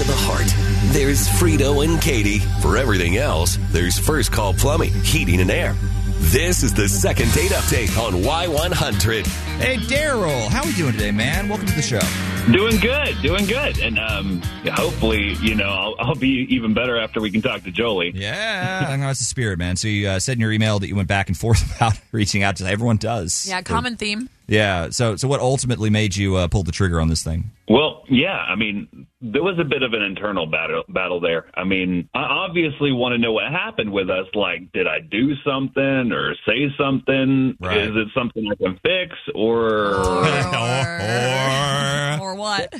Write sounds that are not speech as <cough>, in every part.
Of the heart, there's Frito and Katie. For everything else, there's First Call Plumbing, Heating and Air. This is the second date update on Y100. Hey, Darryl, how are we doing today, man? Welcome to the show. Doing good, doing good, and um, hopefully, you know, I'll, I'll be even better after we can talk to Joli. Yeah, I know that's the spirit, man. So you uh, said in your email that you went back and <laughs> forth about reaching out to everyone does. Yeah, common theme. Yeah. So so what ultimately made you uh, pull the trigger on this thing? Well, yeah, I mean, there was a bit of an internal battle battle there. I mean, I obviously want to know what happened with us. Like, did I do something or say something? Right. Is it something I can fix, or Or, <laughs> or what?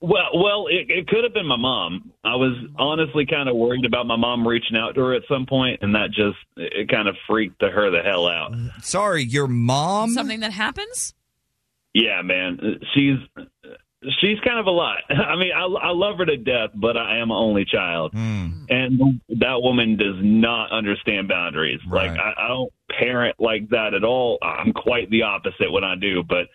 Well, well, it, it could have been my mom. I was honestly kind of worried about my mom reaching out to her at some point, and that just it kind of freaked her the hell out. Sorry, your mom. Something that happens? Yeah, man, she's she's kind of a lot. <laughs> I mean, I, I love her to death, but I am an only child, Hmm. and that woman does not understand boundaries. Like I, I don't parent like that at all. I'm quite the opposite when I do, but.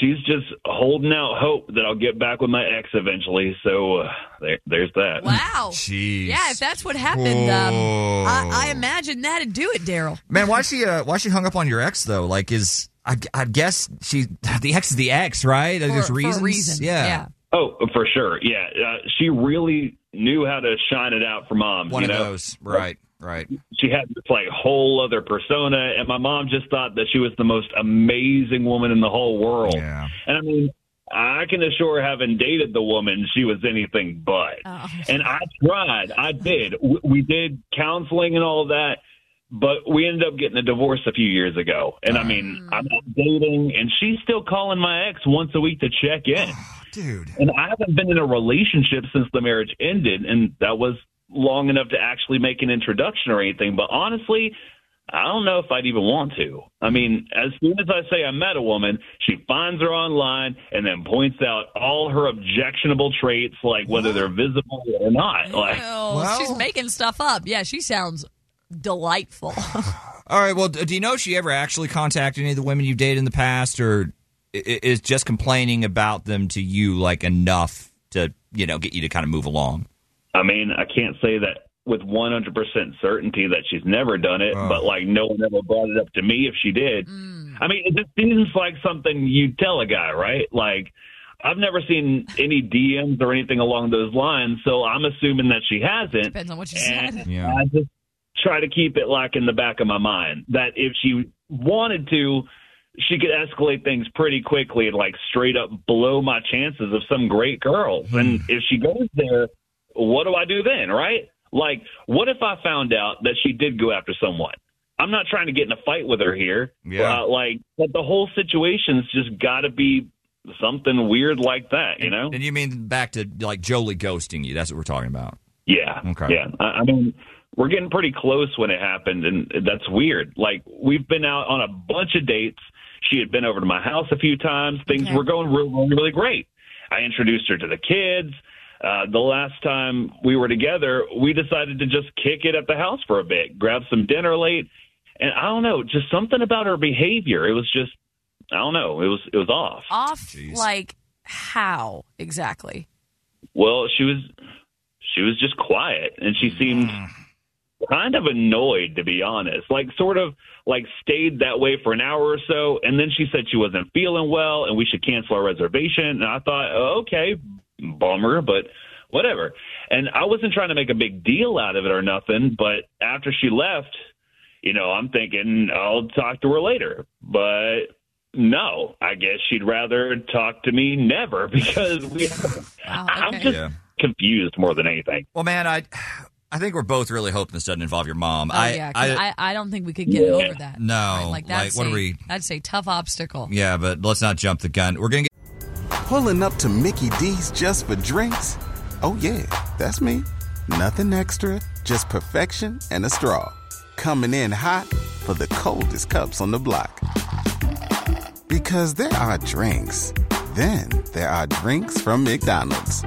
She's just holding out hope that I'll get back with my ex eventually. So uh, there, there's that. Wow. Jeez. Yeah, if that's what happened, um. I, I imagine that'd do it, Darryl. Man, why she uh, why she hung up on your ex though? Like, is I, I guess she <laughs> the ex is the ex, right? For, There's for reasons. a reason. Yeah. Oh, for sure. Yeah. Uh, she really knew how to shine it out for mom. One you of know? those. Right. Right. She had this like whole other persona, and my mom just thought that she was the most amazing woman in the whole world. Yeah. And I mean, I can assure, having dated the woman, she was anything but. Oh. And I tried. I did. W- We did counseling and all of that, but we ended up getting a divorce a few years ago. And I mean, I'm not dating, and she's still calling my ex once a week to check in. <sighs> Dude. And I haven't been in a relationship since the marriage ended, and that was long enough to actually make an introduction or anything. But honestly, I don't know if I'd even want to. I mean, as soon as I say I met a woman, she finds her online and then points out all her objectionable traits, like whether they're visible or not. Like, Oh, she's making stuff up. Yeah, she sounds delightful. <laughs> All right. Well, do you know if she ever actually contacted any of the women you've dated in the past, or i- i- is just complaining about them to you like enough to you know get you to kind of move along? I mean, I can't say that with 100% certainty that she's never done it, Oh. but like no one ever brought it up to me if she did. Mm. I mean, it just seems like something you tell a guy, right? Like, I've never seen any DMs or anything along those lines, so I'm assuming that she hasn't. Depends on what you And said. Yeah. I just try to keep it like in the back of my mind that if she wanted to, she could escalate things pretty quickly and like straight up blow my chances of some great girls. And if she goes there, what do I do then, right? Like, what if I found out that she did go after someone? I'm not trying to get in a fight with her here. Yeah. Uh, like, but the whole situation's just got to be something weird like that, you know? And you mean back to like Joli ghosting you? That's what we're talking about. Yeah. Okay. Yeah. I, I mean, we're getting pretty close when it happened, and that's weird. Like, we've been out on a bunch of dates. She had been over to my house a few times. Things Okay. were going really, really great. I introduced her to the kids. Uh, the last time we were together, we decided to just kick it at the house for a bit, grab some dinner late, and I don't know, just something about her behavior. It was just, I don't know, it was it was off. Off, Jeez. like how exactly? Well, she was she was just quiet and she seemed kind of annoyed to be honest. Like sort of like stayed that way for an hour or so and then she said she wasn't feeling well and we should cancel our reservation and I thought, oh, "Okay, bummer, but whatever." And I wasn't trying to make a big deal out of it or nothing, but after she left, you know, I'm thinking I'll talk to her later. But no, I guess she'd rather talk to me never <laughs> because we Wow, I'm just Yeah. confused more than anything. Well, man, I I think we're both really hoping this doesn't involve your mom. Oh I, yeah, 'cause I, I, I, don't think we could get over that. No, Right? like like, that's what a, are we- That's a tough obstacle. yeah, but let's not jump the gun. We're gonna get. Pulling up to Mickey D's just for drinks? Oh, yeah, that's me. Nothing extra, just perfection and a straw. Coming in hot for the coldest cups on the block. Because there are drinks, then there are drinks from McDonald's.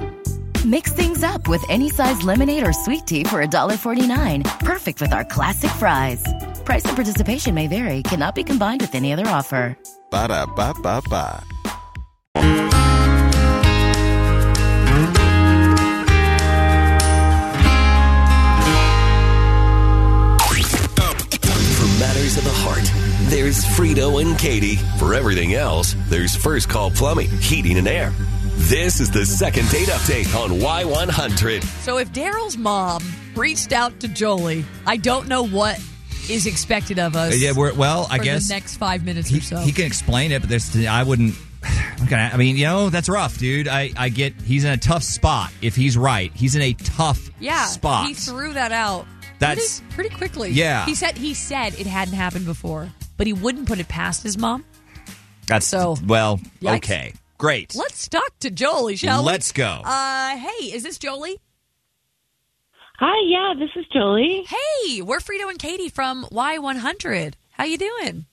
Mix things up with any size lemonade or sweet tea for $1.49. Perfect with our classic fries. Price and participation may vary, cannot be combined with any other offer. Ba da ba ba ba. For matters of the heart, there's Frito and Katie. For everything else, there's First Call Plumbing, Heating and Air. This is the second date update on Y100. So if Darryl's mom reached out to Joli, I don't know what is expected of us. Yeah, we're, well, I guess the next five minutes he, or so. he can explain it, but there's I wouldn't. Okay, I mean, you know, that's rough, dude. I, I get he's in a tough spot. If he's right, he's in a tough yeah, spot. he threw that out. That's- pretty, pretty quickly. Yeah. he said he said it hadn't happened before, but he wouldn't put it past his mom. That's So, well, yikes. okay, great. Let's talk to Joli, shall we? Let's go. Uh, hey, is this Joli? Hi, yeah, this is Joli. Hey, we're Frito and Katie from Y100. How you doing?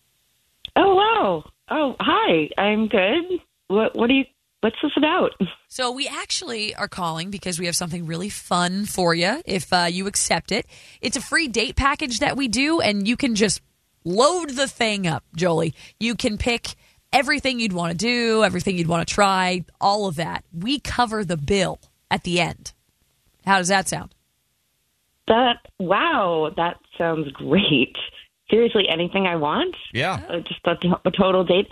Oh wow. Oh, hi. I'm good. What what do you what's this about? So we actually are calling because we have something really fun for you if uh, you accept it. It's a free date package that we do, and you can just load the thing up, Joli. You can pick everything you'd want to do, everything you'd want to try, all of that. We cover the bill at the end. How does that sound? That wow, that sounds great. Seriously, anything I want? yeah. Uh, just a, a total date.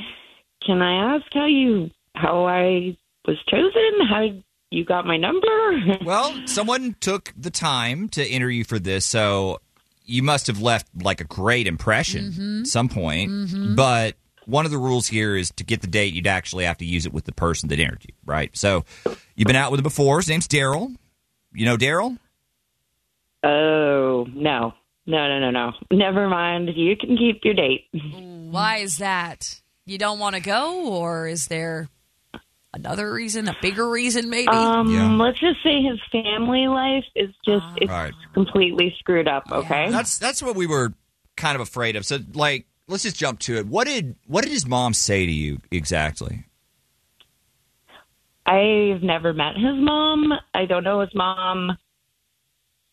Can I ask how you how I was chosen? How you got my number? <laughs> Well, someone took the time to interview for this, so you must have left like a great impression Mm-hmm. at some point. But one of the rules here is to get the date, you'd actually have to use it with the person that interviewed, right? So you've been out with him before. His name's Darryl. You know Darryl? oh no. No, no, no, no. Never mind. You can keep your date. Why is that? You don't want to go, or is there another reason, a bigger reason, maybe? Um, Yeah. let's just say his family life is just it's Right. completely screwed up, okay? That's that's what we were kind of afraid of. So like let's just jump to it. What did what did his mom say to you exactly? I've never met his mom. I don't know his mom.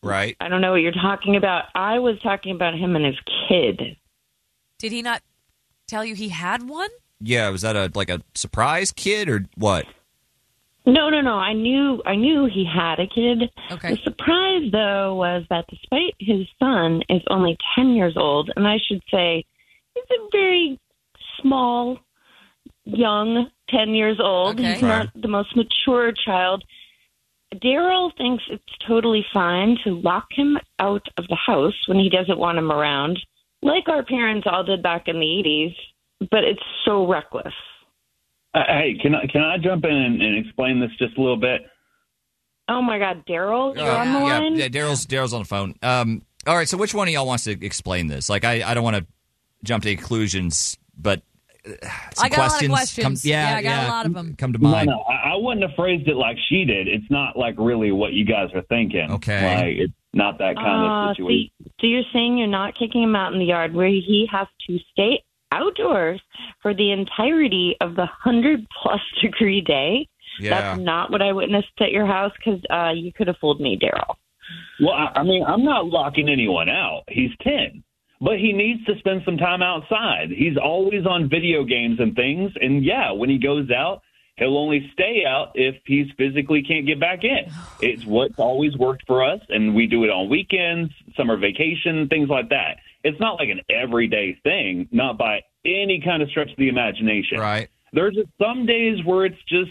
Right? I don't know what you're talking about. I was talking about him and his kid. Did he not tell you he had one? Yeah, was that a like a surprise kid or what? No, no, no. I knew I knew he had a kid. Okay. The surprise though was that despite his son is only 10 years old and I should say he's a very small young 10 years old. Okay. He's not the most mature child. Darryl thinks it's totally fine to lock him out of the house when he doesn't want him around, like our parents all did back in the 80s, but it's so reckless. Uh, hey, can I can I jump in and, and explain this just a little bit? Oh my God, Darryl, you're Uh, on the yeah, line? yeah, Darryl's Darryl's on the phone. Um, all right, so which one of y'all wants to explain this? Like, I, I don't want to jump to conclusions, but uh, some I got a lot of questions. questions. Come, yeah, Yeah, I got a lot of 'em. Come to mind. no, I, I wouldn't have phrased it like she did. It's not like really what you guys are thinking. Okay. like it's not that kind Uh, of so, situation. so you're saying you're not kicking him out in the yard where he has to stay outdoors for the entirety of the 100 plus <laughs> degree day? Yeah. That's not what I witnessed at your house because uh, you could have fooled me, Darryl. Well, I, I mean, I'm not locking anyone out. He's 10, but he needs to spend some time outside. He's always on video games and things. And yeah, when he goes out, he'll only stay out if he's physically can't get back in. <sighs> It's what's always worked for us. And we do it on weekends, summer vacation, things like that. It's not like an everyday thing, not by any kind of stretch of the imagination. Right. There's just some days where it's just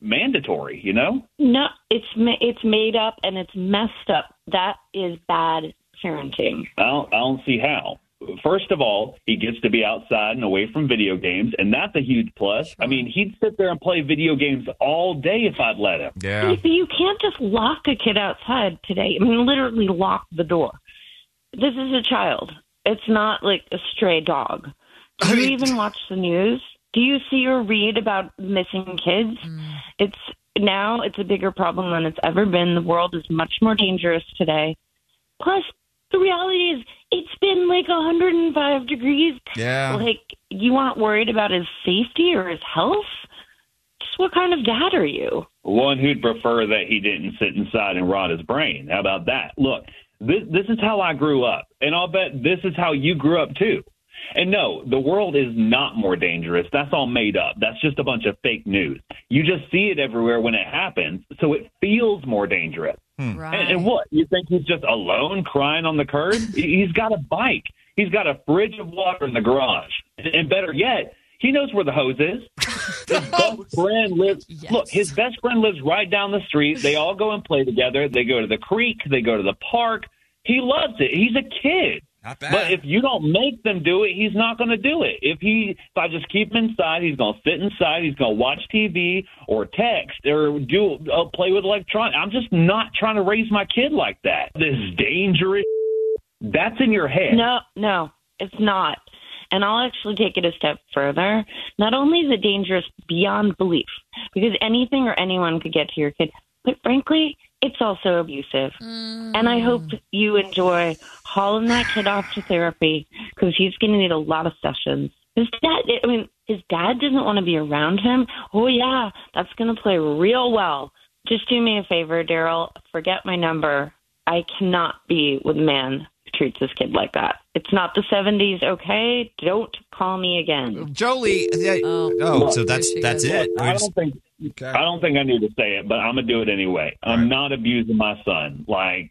mandatory, you know? No, it's it's made up and it's messed up. That is bad parenting. I don't, I don't see how. First of all, he gets to be outside and away from video games, and that's a huge plus. I mean, he'd sit there and play video games all day if I'd let him. Yeah. But you can't just lock a kid outside today. I mean, literally lock the door. This is a child. It's not like a stray dog. Do you even watch the news? Do you see or read about missing kids? Mm. It's now it's a bigger problem than it's ever been. The world is much more dangerous today. Plus, the reality is it's been like 105 degrees. Yeah. Like you aren't worried about his safety or his health. Just what kind of dad are you? One who'd prefer that he didn't sit inside and rot his brain. How about that? Look, this, this is how I grew up, and I'll bet this is how you grew up too. And no, the world is not more dangerous. That's all made up. That's just a bunch of fake news. You just see it everywhere when it happens, so it feels more dangerous. Hmm. Right. And, and what? You think he's just alone crying on the curb? <laughs> He- he's got a bike. He's got a fridge of water in the garage. And, and better yet, he knows where the hose is. <laughs> His best friend lives. Yes. Look, his best friend lives right down the street. They all go and play together. They go to the creek. They go to the park. He loves it. He's a kid. Not bad. But if you don't make them do it, he's not going to do it. If he, if I just keep him inside, he's going to sit inside. He's going to watch TV or text or do uh, play with electronics. I'm just not trying to raise my kid like that. This dangerous. <laughs> That's in your head. No, no, it's not. And I'll actually take it a step further. Not only is it dangerous beyond belief, because anything or anyone could get to your kid, but frankly, it's also abusive. Mm. And I hope you enjoy hauling that kid off to therapy because he's going to need a lot of sessions. His dad, I mean, his dad doesn't want to be around him. Oh, yeah, that's going to play real well. Just do me a favor, Darryl. Forget my number. I cannot be with a man who treats his kid like that. It's not the 70s, okay? Don't call me again. Joli. yeah, Oh. oh, so that's that's goes. it. I don't think I don't think I need to say it, but I'm gonna do it anyway. I'm not abusing my son. Like,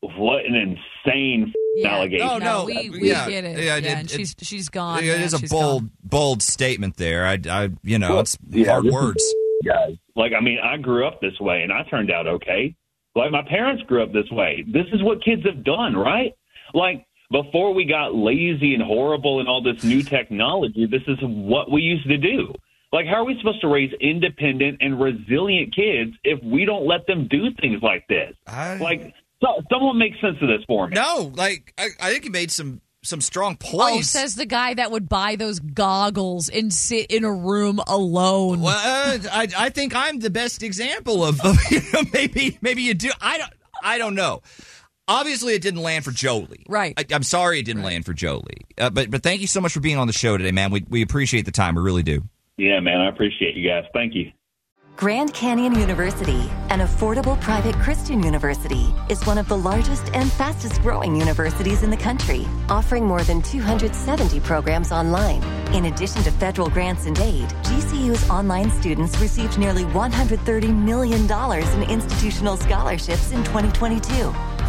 what an insane Yeah. allegation! No, no, we, we yeah, get it. yeah, Yeah, it- and it- she's she's gone. it man. is a bold, gone. bold statement there. I, I you know, Well, it's yeah, hard words. guys. Like, I mean, I grew up this way and I turned out okay. Like, my parents grew up this way. This is what kids have done, right? Like, before we got lazy and horrible and all this new technology, this is what we used to do. Like, how are we supposed to raise independent and resilient kids if we don't let them do things like this? I- Like, so, someone make sense of this for me. No, like I, I think you made some some strong points. Oh, points. says the guy that would buy those goggles and sit in a room alone. Well, uh, I, I think I'm the best example of, of <laughs> you know, maybe maybe you do. I don't I don't know. Obviously, it didn't land for Joli. Right. I, I'm sorry it didn't land for Joli. Uh, but but thank you so much for being on the show today, man. We we appreciate the time. We really do. Yeah, man, I appreciate you guys. Thank you. Grand Canyon University, an affordable private Christian university, is one of the largest and fastest growing universities in the country, offering more than 270 programs online. In addition to federal grants and aid, GCU's online students received nearly $130 million in institutional scholarships in 2022.